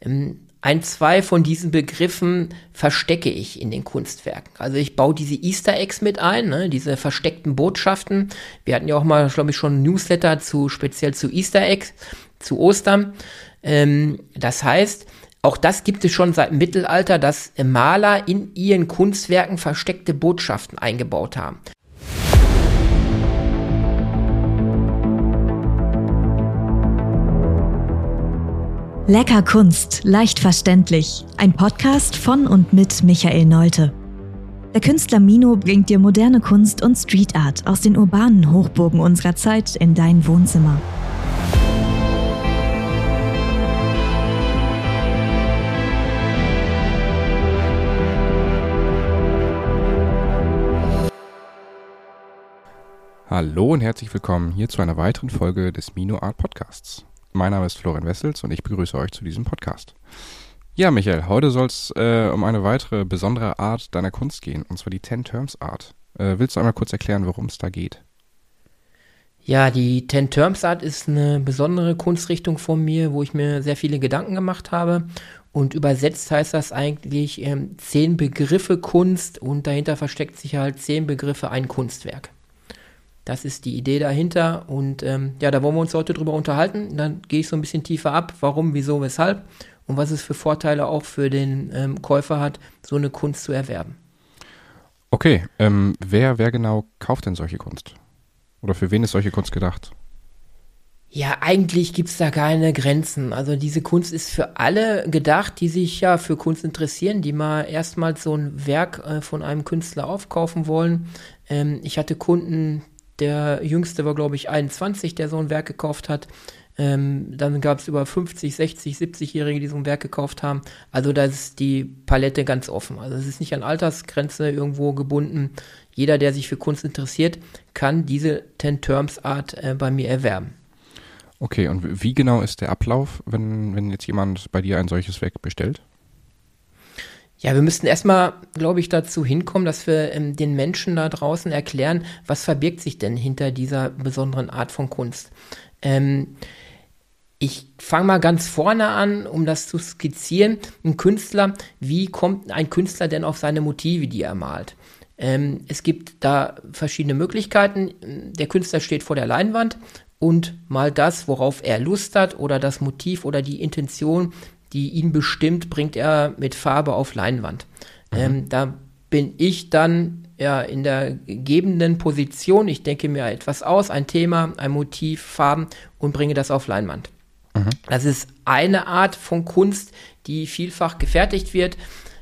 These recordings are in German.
Ähm, ein, zwei von diesen Begriffen verstecke ich in den Kunstwerken. Also ich baue diese Easter Eggs mit ein, ne, diese versteckten Botschaften. Wir hatten ja auch mal, glaube ich, schon ein Newsletter zu speziell zu Easter Eggs, zu Ostern. Ähm, das heißt, auch das gibt es schon seit Mittelalter, dass Maler in ihren Kunstwerken versteckte Botschaften eingebaut haben. Lecker Kunst, leicht verständlich. Ein Podcast von und mit Michael Neute. Der Künstler Mino bringt dir moderne Kunst und Street Art aus den urbanen Hochburgen unserer Zeit in dein Wohnzimmer. Hallo und herzlich willkommen hier zu einer weiteren Folge des Mino Art Podcasts. Mein Name ist Florian Wessels und ich begrüße euch zu diesem Podcast. Ja, Michael, heute soll es äh, um eine weitere besondere Art deiner Kunst gehen, und zwar die Ten Terms Art. Äh, willst du einmal kurz erklären, worum es da geht? Ja, die Ten Terms Art ist eine besondere Kunstrichtung von mir, wo ich mir sehr viele Gedanken gemacht habe. Und übersetzt heißt das eigentlich ähm, zehn Begriffe Kunst und dahinter versteckt sich halt zehn Begriffe ein Kunstwerk. Das ist die Idee dahinter. Und ähm, ja, da wollen wir uns heute drüber unterhalten. Dann gehe ich so ein bisschen tiefer ab, warum, wieso, weshalb und was es für Vorteile auch für den ähm, Käufer hat, so eine Kunst zu erwerben. Okay, ähm, wer, wer genau kauft denn solche Kunst? Oder für wen ist solche Kunst gedacht? Ja, eigentlich gibt es da keine Grenzen. Also diese Kunst ist für alle gedacht, die sich ja für Kunst interessieren, die mal erstmals so ein Werk äh, von einem Künstler aufkaufen wollen. Ähm, ich hatte Kunden, der jüngste war, glaube ich, 21, der so ein Werk gekauft hat. Ähm, dann gab es über 50, 60, 70-Jährige, die so ein Werk gekauft haben. Also da ist die Palette ganz offen. Also es ist nicht an Altersgrenze irgendwo gebunden. Jeder, der sich für Kunst interessiert, kann diese Ten Terms Art äh, bei mir erwerben. Okay, und wie genau ist der Ablauf, wenn, wenn jetzt jemand bei dir ein solches Werk bestellt? Ja, wir müssten erstmal, glaube ich, dazu hinkommen, dass wir ähm, den Menschen da draußen erklären, was verbirgt sich denn hinter dieser besonderen Art von Kunst. Ähm, ich fange mal ganz vorne an, um das zu skizzieren. Ein Künstler, wie kommt ein Künstler denn auf seine Motive, die er malt? Ähm, es gibt da verschiedene Möglichkeiten. Der Künstler steht vor der Leinwand und malt das, worauf er Lust hat oder das Motiv oder die Intention, die ihn bestimmt, bringt er mit Farbe auf Leinwand. Mhm. Ähm, da bin ich dann ja in der gegebenen Position. Ich denke mir etwas aus, ein Thema, ein Motiv, Farben und bringe das auf Leinwand. Mhm. Das ist eine Art von Kunst, die vielfach gefertigt wird.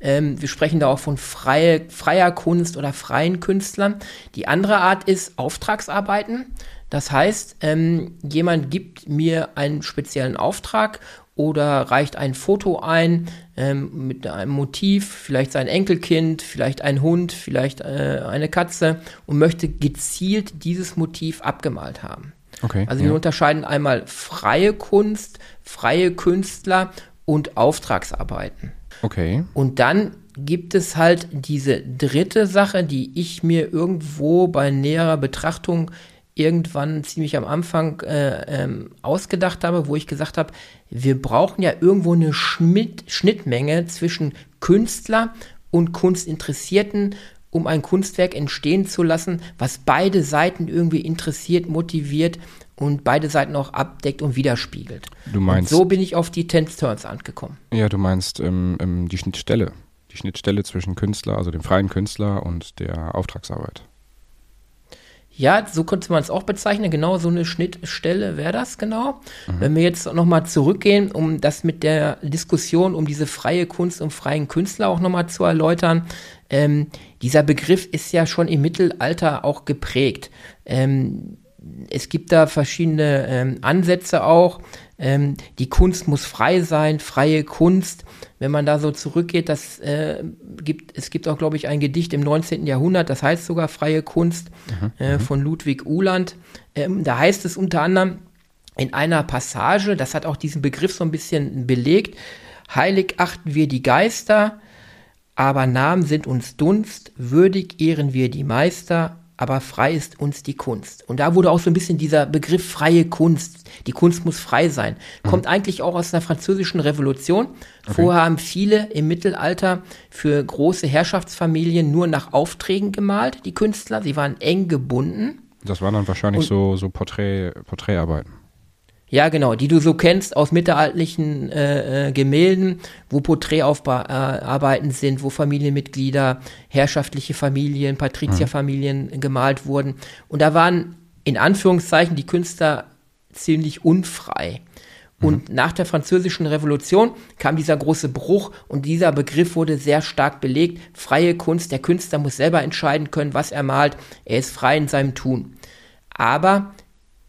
Ähm, wir sprechen da auch von freie, freier Kunst oder freien Künstlern. Die andere Art ist Auftragsarbeiten. Das heißt, ähm, jemand gibt mir einen speziellen Auftrag oder reicht ein Foto ein ähm, mit einem Motiv, vielleicht sein Enkelkind, vielleicht ein Hund, vielleicht äh, eine Katze und möchte gezielt dieses Motiv abgemalt haben. Okay, also wir unterscheiden einmal freie Kunst, freie Künstler und Auftragsarbeiten. Okay. Und dann gibt es halt diese dritte Sache, die ich mir irgendwo bei näherer Betrachtung irgendwann ziemlich am Anfang äh, ähm, ausgedacht habe, wo ich gesagt habe, wir brauchen ja irgendwo eine Schnitt, Schnittmenge zwischen Künstler und Kunstinteressierten, um ein Kunstwerk entstehen zu lassen, was beide Seiten irgendwie interessiert, motiviert und beide Seiten auch abdeckt und widerspiegelt. Du meinst, und so bin ich auf die Ten Turns angekommen. Ja, du meinst ähm, ähm, die Schnittstelle. Die Schnittstelle zwischen Künstler, also dem freien Künstler und der Auftragsarbeit. Ja, so könnte man es auch bezeichnen. Genau so eine Schnittstelle wäre das genau. Mhm. Wenn wir jetzt nochmal zurückgehen, um das mit der Diskussion um diese freie Kunst und freien Künstler auch nochmal zu erläutern. Ähm, dieser Begriff ist ja schon im Mittelalter auch geprägt. Ähm, es gibt da verschiedene ähm, Ansätze auch. Ähm, die Kunst muss frei sein, freie Kunst. Wenn man da so zurückgeht, das äh, gibt, es gibt auch, glaube ich, ein Gedicht im 19. Jahrhundert, das heißt sogar freie Kunst mhm, äh, mhm. von Ludwig Uhland. Ähm, da heißt es unter anderem in einer Passage, das hat auch diesen Begriff so ein bisschen belegt, heilig achten wir die Geister, aber Namen sind uns Dunst, würdig ehren wir die Meister, aber frei ist uns die Kunst. Und da wurde auch so ein bisschen dieser Begriff freie Kunst, die Kunst muss frei sein, kommt mhm. eigentlich auch aus der französischen Revolution. Okay. Vorher haben viele im Mittelalter für große Herrschaftsfamilien nur nach Aufträgen gemalt, die Künstler. Sie waren eng gebunden. Das waren dann wahrscheinlich Und, so, so Porträt, Porträtarbeiten. Ja, genau, die du so kennst aus mittelalterlichen äh, äh, Gemälden, wo Porträtarbeiten sind, wo Familienmitglieder, herrschaftliche Familien, Patrizierfamilien mhm. gemalt wurden. Und da waren in Anführungszeichen die Künstler ziemlich unfrei. Und mhm. nach der französischen Revolution kam dieser große Bruch und dieser Begriff wurde sehr stark belegt. Freie Kunst, der Künstler muss selber entscheiden können, was er malt. Er ist frei in seinem Tun. Aber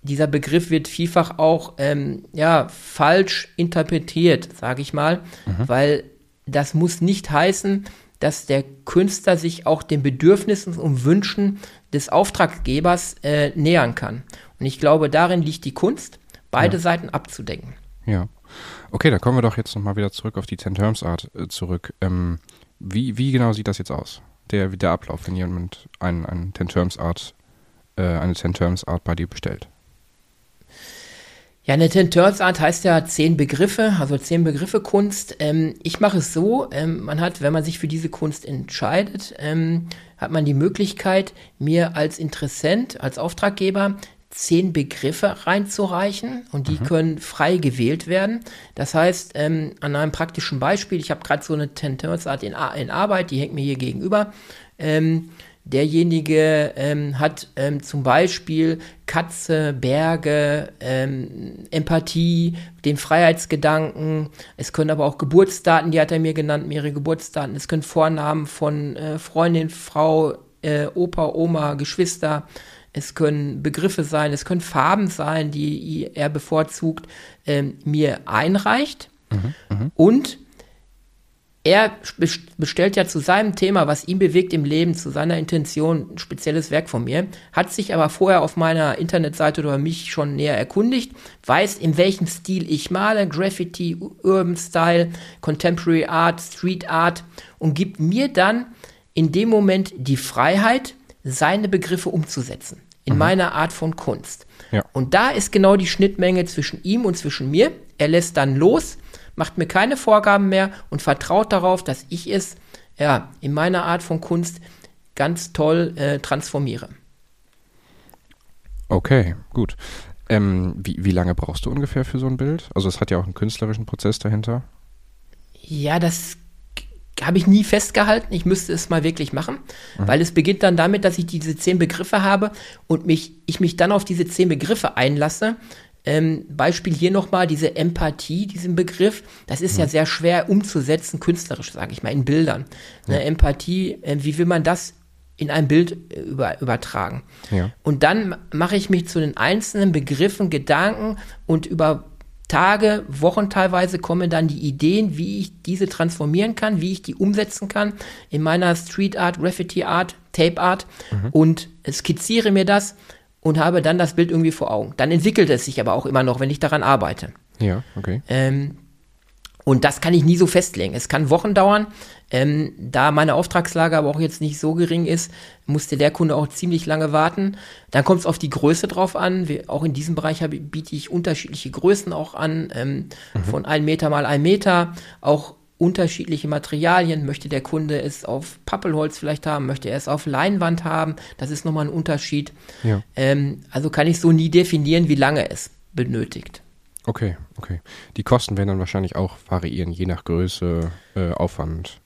dieser Begriff wird vielfach auch ähm, ja, falsch interpretiert, sage ich mal, mhm. weil das muss nicht heißen, dass der Künstler sich auch den Bedürfnissen und Wünschen des Auftraggebers äh, nähern kann. Und ich glaube, darin liegt die Kunst, beide ja. Seiten abzudecken. Ja. Okay, da kommen wir doch jetzt nochmal wieder zurück auf die Ten Terms Art äh, zurück. Ähm, wie, wie genau sieht das jetzt aus? Der, der Ablauf, wenn jemand ein, ein Ten Terms Art, äh, eine Ten Terms Art bei dir bestellt? Ja, eine Ten Turns Art heißt ja zehn Begriffe, also zehn Begriffe Kunst. Ähm, ich mache es so, ähm, man hat, wenn man sich für diese Kunst entscheidet, ähm, hat man die Möglichkeit, mir als Interessent, als Auftraggeber zehn Begriffe reinzureichen und die mhm. können frei gewählt werden. Das heißt, ähm, an einem praktischen Beispiel, ich habe gerade so eine Ten Turns Art in, in, Arbeit, die hängt mir hier gegenüber. Derjenige ähm, hat ähm, zum Beispiel Katze, Berge, ähm, Empathie, den Freiheitsgedanken. Es können aber auch Geburtsdaten, die hat er mir genannt, mehrere Geburtsdaten. Es können Vornamen von äh, Freundin, Frau, äh, Opa, Oma, Geschwister. Es können Begriffe sein, es können Farben sein, die er bevorzugt ähm, mir einreicht. Mhm, mh. Und er bestellt ja zu seinem Thema, was ihn bewegt im Leben, zu seiner Intention ein spezielles Werk von mir, hat sich aber vorher auf meiner Internetseite oder mich schon näher erkundigt, weiß, in welchem Stil ich male, Graffiti, Urban Style, Contemporary Art, Street Art und gibt mir dann in dem Moment die Freiheit, seine Begriffe umzusetzen in mhm. meiner Art von Kunst. Ja. Und da ist genau die Schnittmenge zwischen ihm und zwischen mir. Er lässt dann los, macht mir keine Vorgaben mehr und vertraut darauf, dass ich es ja, in meiner Art von Kunst ganz toll äh, transformiere. Okay, gut. Ähm, wie, wie lange brauchst du ungefähr für so ein Bild? Also es hat ja auch einen künstlerischen Prozess dahinter. Ja, das habe ich nie festgehalten. Ich müsste es mal wirklich machen, mhm. weil es beginnt dann damit, dass ich diese zehn Begriffe habe und mich, ich mich dann auf diese zehn Begriffe einlasse. Ähm, Beispiel hier nochmal diese Empathie, diesen Begriff. Das ist mhm. ja sehr schwer umzusetzen, künstlerisch, sage ich mal, in Bildern. Ja. Ne, Empathie, äh, wie will man das in ein Bild äh, über, übertragen? Ja. Und dann mache ich mich zu den einzelnen Begriffen Gedanken und über Tage, Wochen teilweise kommen dann die Ideen, wie ich diese transformieren kann, wie ich die umsetzen kann in meiner Street Art, Graffiti Art, Tape Art mhm. und skizziere mir das und habe dann das Bild irgendwie vor Augen. Dann entwickelt es sich aber auch immer noch, wenn ich daran arbeite. Ja, okay. Ähm, und das kann ich nie so festlegen. Es kann Wochen dauern. Ähm, da meine Auftragslage aber auch jetzt nicht so gering ist, musste der Kunde auch ziemlich lange warten. Dann kommt es auf die Größe drauf an. Wir, auch in diesem Bereich habe, biete ich unterschiedliche Größen auch an, ähm, mhm. von 1 Meter mal 1 Meter. Auch unterschiedliche Materialien. Möchte der Kunde es auf Pappelholz vielleicht haben? Möchte er es auf Leinwand haben? Das ist nochmal ein Unterschied. Ja. Ähm, also kann ich so nie definieren, wie lange es benötigt. Okay, okay. Die Kosten werden dann wahrscheinlich auch variieren, je nach Größe, äh, Aufwand.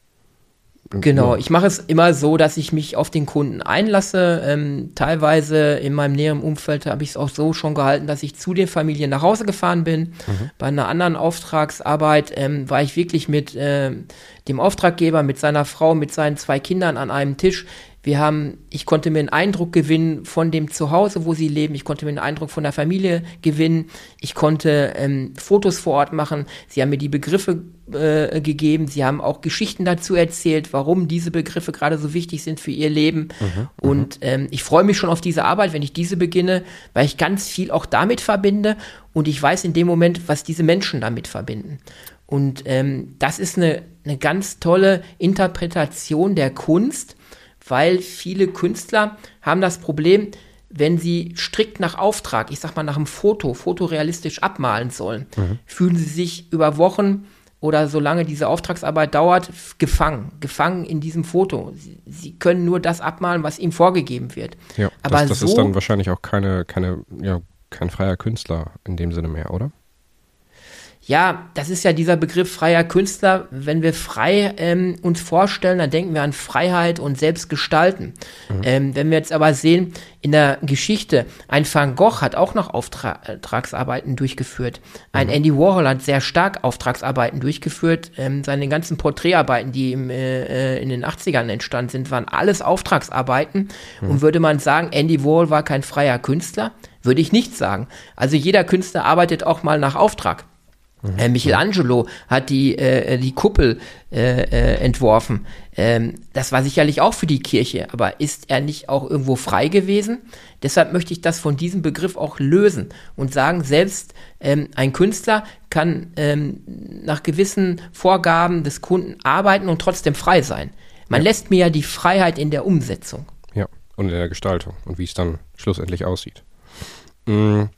Genau, ich mache es immer so, dass ich mich auf den Kunden einlasse. Ähm, teilweise in meinem näheren Umfeld habe ich es auch so schon gehalten, dass ich zu den Familien nach Hause gefahren bin. Mhm. Bei einer anderen Auftragsarbeit ähm, war ich wirklich mit äh, dem Auftraggeber, mit seiner Frau, mit seinen zwei Kindern an einem Tisch. Wir haben, ich konnte mir einen Eindruck gewinnen von dem Zuhause, wo sie leben. Ich konnte mir einen Eindruck von der Familie gewinnen. Ich konnte ähm, Fotos vor Ort machen. Sie haben mir die Begriffe äh, gegeben. Sie haben auch Geschichten dazu erzählt, warum diese Begriffe gerade so wichtig sind für ihr Leben. Mhm, mhm. und ähm, ich freue mich schon auf diese Arbeit, wenn ich diese beginne, weil ich ganz viel auch damit verbinde und ich weiß in dem Moment, was diese Menschen damit verbinden. Und ähm, das ist eine, eine ganz tolle Interpretation der Kunst weil viele Künstler haben das Problem, wenn sie strikt nach Auftrag, ich sag mal nach einem Foto, fotorealistisch abmalen sollen, mhm. fühlen sie sich über Wochen oder solange diese Auftragsarbeit dauert, gefangen, gefangen in diesem Foto. Sie, sie können nur das abmalen, was ihnen vorgegeben wird. Ja, Aber das, das so, ist dann wahrscheinlich auch keine, keine, ja, kein freier Künstler in dem Sinne mehr, oder? Ja, das ist ja dieser Begriff freier Künstler. Wenn wir frei ähm, uns vorstellen, dann denken wir an Freiheit und Selbstgestalten. Mhm. Ähm, wenn wir jetzt aber sehen, in der Geschichte, ein Van Gogh hat auch noch Auftragsarbeiten durchgeführt. Ein mhm. Andy Warhol hat sehr stark Auftragsarbeiten durchgeführt. Ähm, seine ganzen Porträtarbeiten, die im, äh, in den 80ern entstanden sind, waren alles Auftragsarbeiten. Mhm. Und würde man sagen, Andy Warhol war kein freier Künstler? Würde ich nicht sagen. Also jeder Künstler arbeitet auch mal nach Auftrag. Mhm. Michelangelo hat die, äh, die Kuppel äh, äh, entworfen. Ähm, das war sicherlich auch für die Kirche, aber ist er nicht auch irgendwo frei gewesen? Deshalb möchte ich das von diesem Begriff auch lösen und sagen, selbst ähm, ein Künstler kann ähm, nach gewissen Vorgaben des Kunden arbeiten und trotzdem frei sein. Man ja. lässt mir ja die Freiheit in der Umsetzung. Ja, und in der Gestaltung und wie es dann schlussendlich aussieht. Mhm.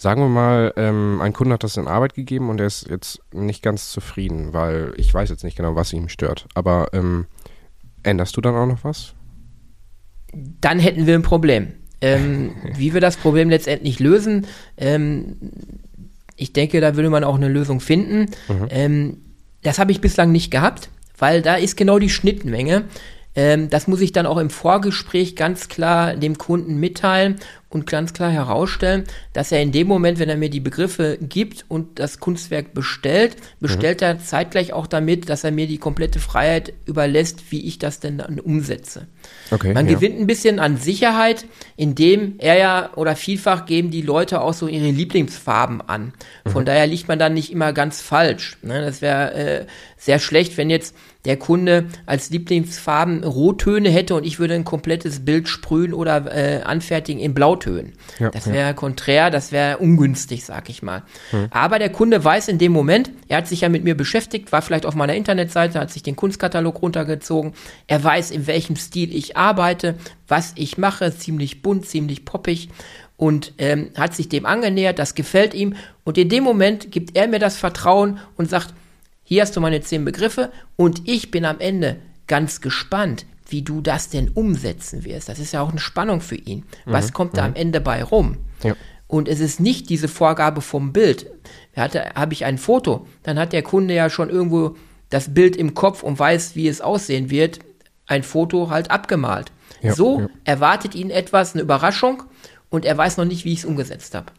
Sagen wir mal, ähm, ein Kunde hat das in Arbeit gegeben und er ist jetzt nicht ganz zufrieden, weil ich weiß jetzt nicht genau, was ihm stört. Aber ähm, änderst du dann auch noch was? Dann hätten wir ein Problem. Ähm, wie wir das Problem letztendlich lösen, ähm, ich denke, da würde man auch eine Lösung finden. Mhm. Ähm, das habe ich bislang nicht gehabt, weil da ist genau die Schnittmenge. Ähm, das muss ich dann auch im Vorgespräch ganz klar dem Kunden mitteilen und ganz klar herausstellen, dass er in dem Moment, wenn er mir die Begriffe gibt und das Kunstwerk bestellt, bestellt mhm. er zeitgleich auch damit, dass er mir die komplette Freiheit überlässt, wie ich das denn dann umsetze. Okay, Man ja. gewinnt ein bisschen an Sicherheit, indem er ja oder vielfach geben die Leute auch so ihre Lieblingsfarben an. Von mhm. daher liegt man dann nicht immer ganz falsch. Ne? Das wäre äh, sehr schlecht, wenn jetzt der Kunde als Lieblingsfarben Rottöne hätte und ich würde ein komplettes Bild sprühen oder äh, anfertigen in Blautönen. Ja, das wäre ja. konträr, das wäre ungünstig, sag ich mal. Hm. Aber der Kunde weiß in dem Moment, er hat sich ja mit mir beschäftigt, war vielleicht auf meiner Internetseite, hat sich den Kunstkatalog runtergezogen, er weiß, in welchem Stil ich arbeite, was ich mache, ziemlich bunt, ziemlich poppig und ähm, hat sich dem angenähert, das gefällt ihm und in dem Moment gibt er mir das Vertrauen und sagt, hier hast du meine zehn Begriffe und ich bin am Ende ganz gespannt, wie du das denn umsetzen wirst. Das ist ja auch eine Spannung für ihn. Was mhm. kommt da mhm. am Ende bei rum? Ja. Und es ist nicht diese Vorgabe vom Bild. Habe ich ein Foto, dann hat der Kunde ja schon irgendwo das Bild im Kopf und weiß, wie es aussehen wird. Ein Foto halt abgemalt. Ja, so ja. erwartet ihn etwas, eine Überraschung und er weiß noch nicht, wie ich es umgesetzt habe.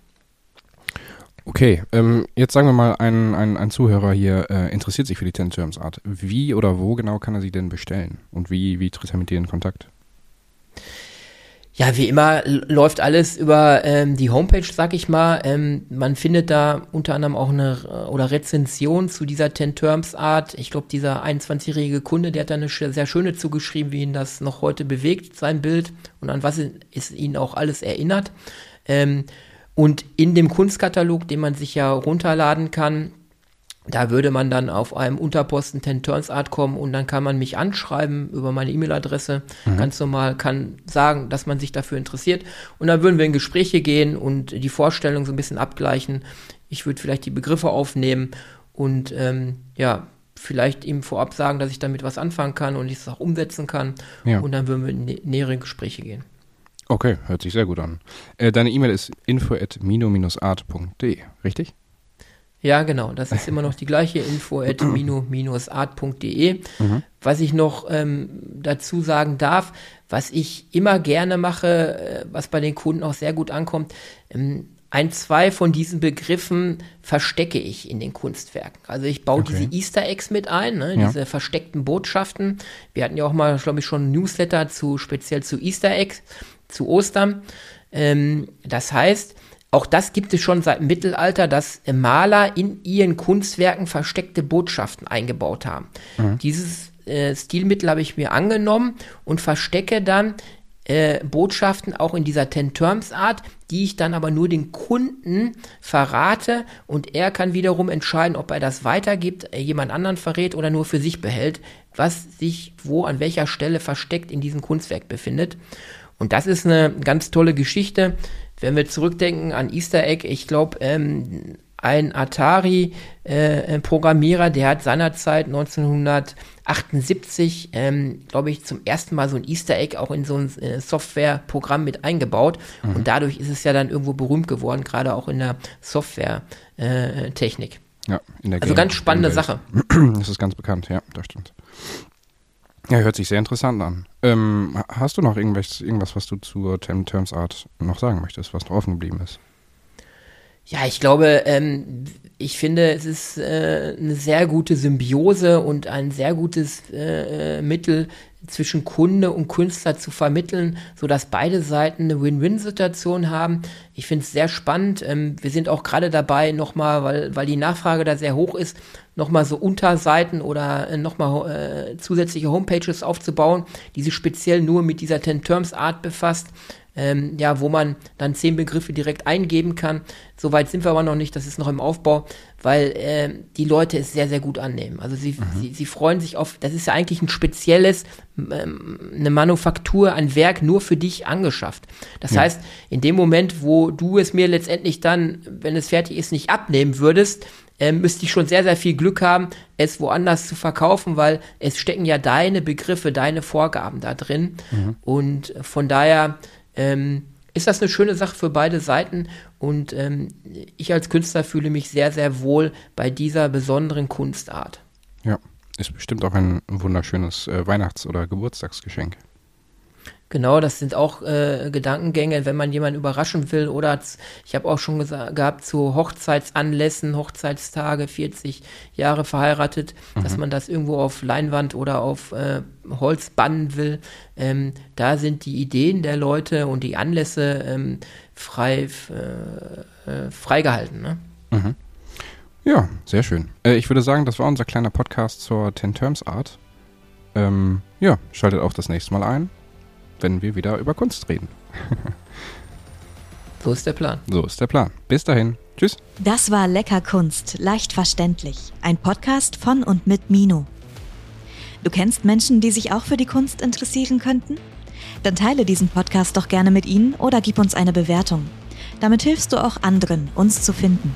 Okay, ähm, jetzt sagen wir mal, ein, ein, ein Zuhörer hier äh, interessiert sich für die Ten Terms Art. Wie oder wo genau kann er sie denn bestellen? Und wie, wie tritt er mit dir in Kontakt? Ja, wie immer läuft alles über ähm, die Homepage, sag ich mal. Ähm, man findet da unter anderem auch eine oder Rezension zu dieser Ten Terms Art. Ich glaube, dieser 21-jährige Kunde, der hat da eine sehr schöne zugeschrieben, wie ihn das noch heute bewegt, sein Bild und an was es ihn auch alles erinnert. Ähm, und in dem Kunstkatalog, den man sich ja runterladen kann, da würde man dann auf einem Unterposten 10 Turns Art kommen und dann kann man mich anschreiben über meine E-Mail-Adresse. Mhm. Ganz normal kann sagen, dass man sich dafür interessiert. Und dann würden wir in Gespräche gehen und die Vorstellung so ein bisschen abgleichen. Ich würde vielleicht die Begriffe aufnehmen und ähm, ja, vielleicht ihm vorab sagen, dass ich damit was anfangen kann und ich es auch umsetzen kann. Ja. Und dann würden wir in nähere Gespräche gehen. Okay, hört sich sehr gut an. Äh, deine E-Mail ist info at mino-art.de, richtig? Ja, genau. Das ist immer noch die gleiche info at mino-art.de. Mhm. Was ich noch ähm, dazu sagen darf, was ich immer gerne mache, äh, was bei den Kunden auch sehr gut ankommt, ähm, ein, zwei von diesen Begriffen verstecke ich in den Kunstwerken. Also ich baue okay. diese Easter Eggs mit ein, ne, ja. diese versteckten Botschaften. Wir hatten ja auch mal, glaube ich, schon ein Newsletter zu speziell zu Easter Eggs zu Ostern. Ähm, das heißt, auch das gibt es schon seit dem Mittelalter, dass Maler in ihren Kunstwerken versteckte Botschaften eingebaut haben. Mhm. Dieses äh, Stilmittel habe ich mir angenommen und verstecke dann äh, Botschaften auch in dieser Ten-Terms-Art, die ich dann aber nur den Kunden verrate und er kann wiederum entscheiden, ob er das weitergibt, äh, jemand anderen verrät oder nur für sich behält, was sich wo an welcher Stelle versteckt in diesem Kunstwerk befindet. Und das ist eine ganz tolle Geschichte. Wenn wir zurückdenken an Easter Egg, ich glaube, ähm, ein Atari-Programmierer, äh, der hat seinerzeit 1978, ähm, glaube ich, zum ersten Mal so ein Easter Egg auch in so ein äh, Softwareprogramm mit eingebaut. Mhm. Und dadurch ist es ja dann irgendwo berühmt geworden, gerade auch in der Software-Technik. Äh, ja, in der Also ganz spannende Sache. Das ist ganz bekannt, ja, das stimmt. Ja, hört sich sehr interessant an. Ähm, hast du noch irgendwas, irgendwas, was du zur Terms Art noch sagen möchtest, was noch offen geblieben ist? Ja, ich glaube, ähm, ich finde, es ist äh, eine sehr gute Symbiose und ein sehr gutes äh, äh Mittel zwischen Kunde und Künstler zu vermitteln, so dass beide Seiten eine Win-Win-Situation haben. Ich finde es sehr spannend. Ähm, wir sind auch gerade dabei, nochmal, weil, weil die Nachfrage da sehr hoch ist, nochmal so Unterseiten oder äh, nochmal äh, zusätzliche Homepages aufzubauen, die sich speziell nur mit dieser Ten-Terms-Art befasst ähm, ja, wo man dann zehn Begriffe direkt eingeben kann. Soweit sind wir aber noch nicht, das ist noch im Aufbau, weil äh, die Leute es sehr, sehr gut annehmen. Also sie, mhm. sie, sie freuen sich auf, das ist ja eigentlich ein spezielles, ähm, eine Manufaktur, ein Werk nur für dich angeschafft. Das ja. heißt, in dem Moment, wo du es mir letztendlich dann, wenn es fertig ist, nicht abnehmen würdest, ähm, müsste ich schon sehr, sehr viel Glück haben, es woanders zu verkaufen, weil es stecken ja deine Begriffe, deine Vorgaben da drin. Mhm. Und von daher ähm, ist das eine schöne Sache für beide Seiten und ähm, ich als Künstler fühle mich sehr, sehr wohl bei dieser besonderen Kunstart. Ja, ist bestimmt auch ein wunderschönes äh, Weihnachts- oder Geburtstagsgeschenk. Genau, das sind auch äh, Gedankengänge, wenn man jemanden überraschen will. Oder ich habe auch schon gehabt, zu Hochzeitsanlässen, Hochzeitstage, 40 Jahre verheiratet, mhm. dass man das irgendwo auf Leinwand oder auf äh, Holz bannen will. Ähm, da sind die Ideen der Leute und die Anlässe ähm, frei äh, äh, freigehalten. Ne? Mhm. Ja, sehr schön. Äh, ich würde sagen, das war unser kleiner Podcast zur Ten Terms Art. Ähm, ja, schaltet auch das nächste Mal ein wenn wir wieder über Kunst reden. so ist der Plan. So ist der Plan. Bis dahin. Tschüss. Das war Lecker Kunst, leicht verständlich. Ein Podcast von und mit Mino. Du kennst Menschen, die sich auch für die Kunst interessieren könnten? Dann teile diesen Podcast doch gerne mit ihnen oder gib uns eine Bewertung. Damit hilfst du auch anderen, uns zu finden.